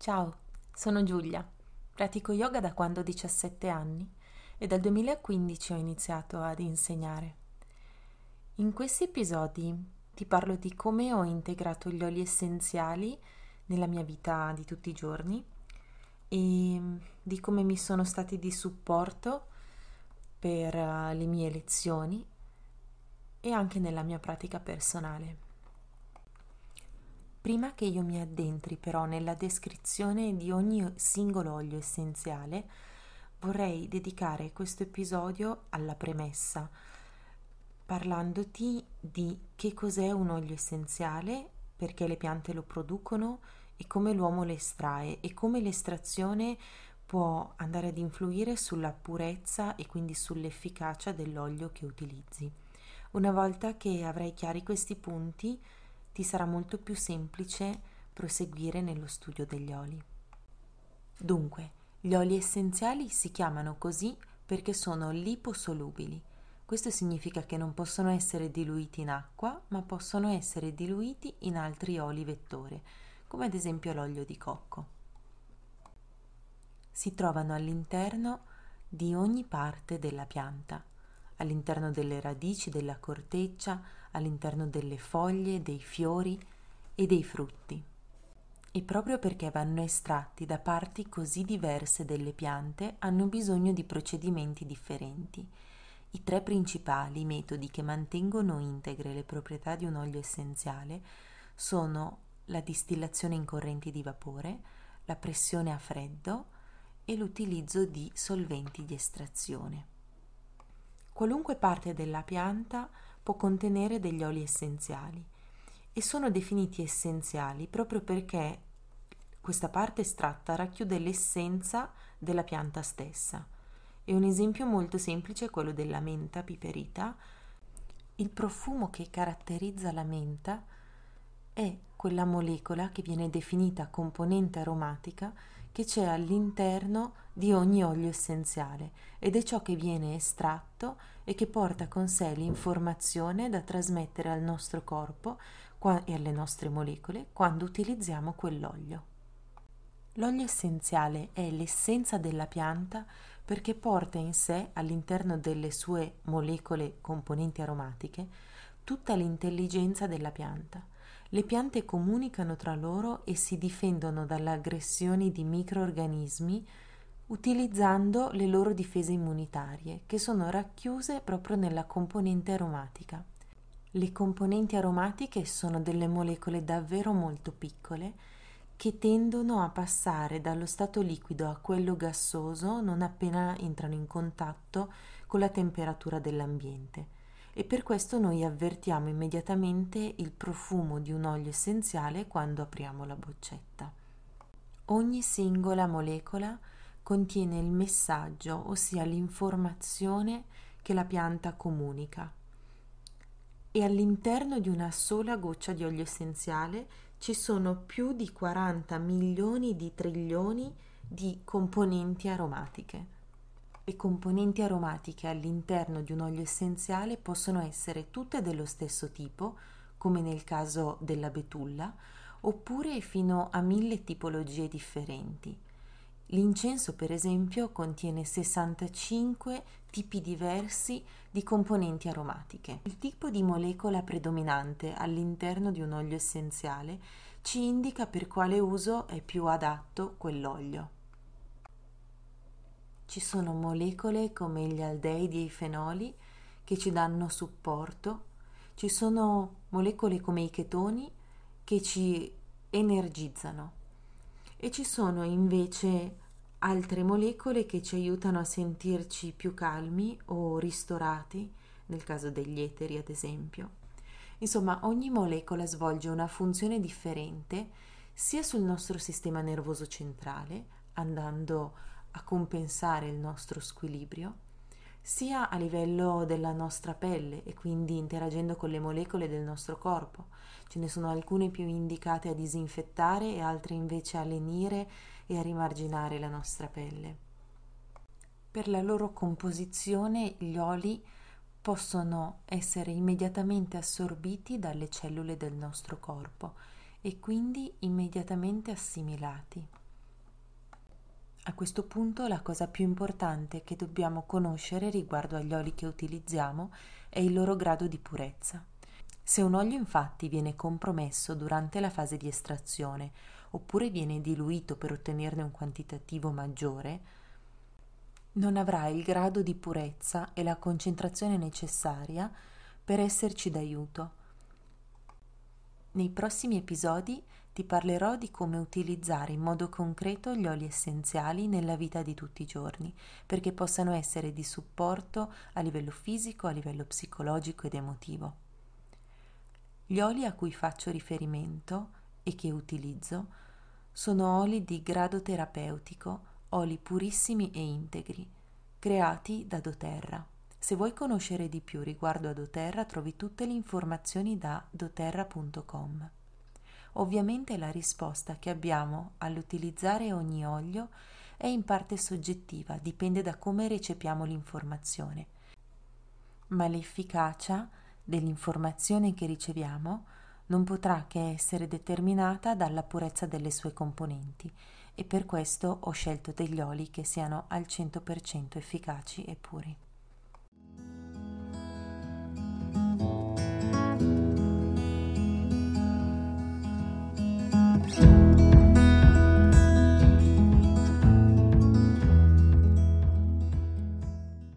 Ciao, sono Giulia. Pratico yoga da quando ho 17 anni e dal 2015 ho iniziato ad insegnare. In questi episodi ti parlo di come ho integrato gli oli essenziali nella mia vita di tutti i giorni e di come mi sono stati di supporto per eh, le mie lezioni e anche nella mia pratica personale. Prima che io mi addentri però nella descrizione di ogni singolo olio essenziale, vorrei dedicare questo episodio alla premessa, parlandoti di che cos'è un olio essenziale, perché le piante lo producono e come l'uomo le estrae e come l'estrazione può andare ad influire sulla purezza e quindi sull'efficacia dell'olio che utilizzi. Una volta che avrai chiari questi punti, ti sarà molto più semplice proseguire nello studio degli oli. Dunque, gli oli essenziali si chiamano così perché sono liposolubili. Questo significa che non possono essere diluiti in acqua, ma possono essere diluiti in altri oli vettore, come ad esempio l'olio di cocco. Si trovano all'interno di ogni parte della pianta, all'interno delle radici, della corteccia, all'interno delle foglie, dei fiori e dei frutti. E proprio perché vanno estratti da parti così diverse delle piante, hanno bisogno di procedimenti differenti. I tre principali metodi che mantengono integre le proprietà di un olio essenziale sono la distillazione in correnti di vapore, la pressione a freddo e l'utilizzo di solventi di estrazione. Qualunque parte della pianta può contenere degli oli essenziali e sono definiti essenziali proprio perché questa parte estratta racchiude l'essenza della pianta stessa. E un esempio molto semplice è quello della menta piperita. Il profumo che caratterizza la menta è quella molecola che viene definita componente aromatica che c'è all'interno di ogni olio essenziale ed è ciò che viene estratto e che porta con sé l'informazione da trasmettere al nostro corpo e alle nostre molecole quando utilizziamo quell'olio. L'olio essenziale è l'essenza della pianta perché porta in sé all'interno delle sue molecole componenti aromatiche tutta l'intelligenza della pianta le piante comunicano tra loro e si difendono dalle aggressioni di microorganismi utilizzando le loro difese immunitarie, che sono racchiuse proprio nella componente aromatica. Le componenti aromatiche sono delle molecole davvero molto piccole che tendono a passare dallo stato liquido a quello gassoso non appena entrano in contatto con la temperatura dell'ambiente e per questo noi avvertiamo immediatamente il profumo di un olio essenziale quando apriamo la boccetta. Ogni singola molecola contiene il messaggio, ossia l'informazione che la pianta comunica. E all'interno di una sola goccia di olio essenziale ci sono più di 40 milioni di trilioni di componenti aromatiche. Le componenti aromatiche all'interno di un olio essenziale possono essere tutte dello stesso tipo, come nel caso della betulla, oppure fino a mille tipologie differenti. L'incenso, per esempio, contiene 65 tipi diversi di componenti aromatiche. Il tipo di molecola predominante all'interno di un olio essenziale ci indica per quale uso è più adatto quell'olio. Ci sono molecole come gli aldeidi e i fenoli che ci danno supporto, ci sono molecole come i chetoni che ci energizzano e ci sono invece altre molecole che ci aiutano a sentirci più calmi o ristorati, nel caso degli eteri ad esempio. Insomma, ogni molecola svolge una funzione differente sia sul nostro sistema nervoso centrale, andando a a compensare il nostro squilibrio, sia a livello della nostra pelle e quindi interagendo con le molecole del nostro corpo. Ce ne sono alcune più indicate a disinfettare e altre invece a lenire e a rimarginare la nostra pelle. Per la loro composizione gli oli possono essere immediatamente assorbiti dalle cellule del nostro corpo e quindi immediatamente assimilati. A questo punto la cosa più importante che dobbiamo conoscere riguardo agli oli che utilizziamo è il loro grado di purezza. Se un olio infatti viene compromesso durante la fase di estrazione oppure viene diluito per ottenerne un quantitativo maggiore, non avrà il grado di purezza e la concentrazione necessaria per esserci d'aiuto. Nei prossimi episodi ti parlerò di come utilizzare in modo concreto gli oli essenziali nella vita di tutti i giorni, perché possano essere di supporto a livello fisico, a livello psicologico ed emotivo. Gli oli a cui faccio riferimento e che utilizzo sono oli di grado terapeutico, oli purissimi e integri, creati da doTERRA. Se vuoi conoscere di più riguardo a doTERRA trovi tutte le informazioni da doterra.com. Ovviamente la risposta che abbiamo all'utilizzare ogni olio è in parte soggettiva, dipende da come recepiamo l'informazione, ma l'efficacia dell'informazione che riceviamo non potrà che essere determinata dalla purezza delle sue componenti e per questo ho scelto degli oli che siano al 100% efficaci e puri.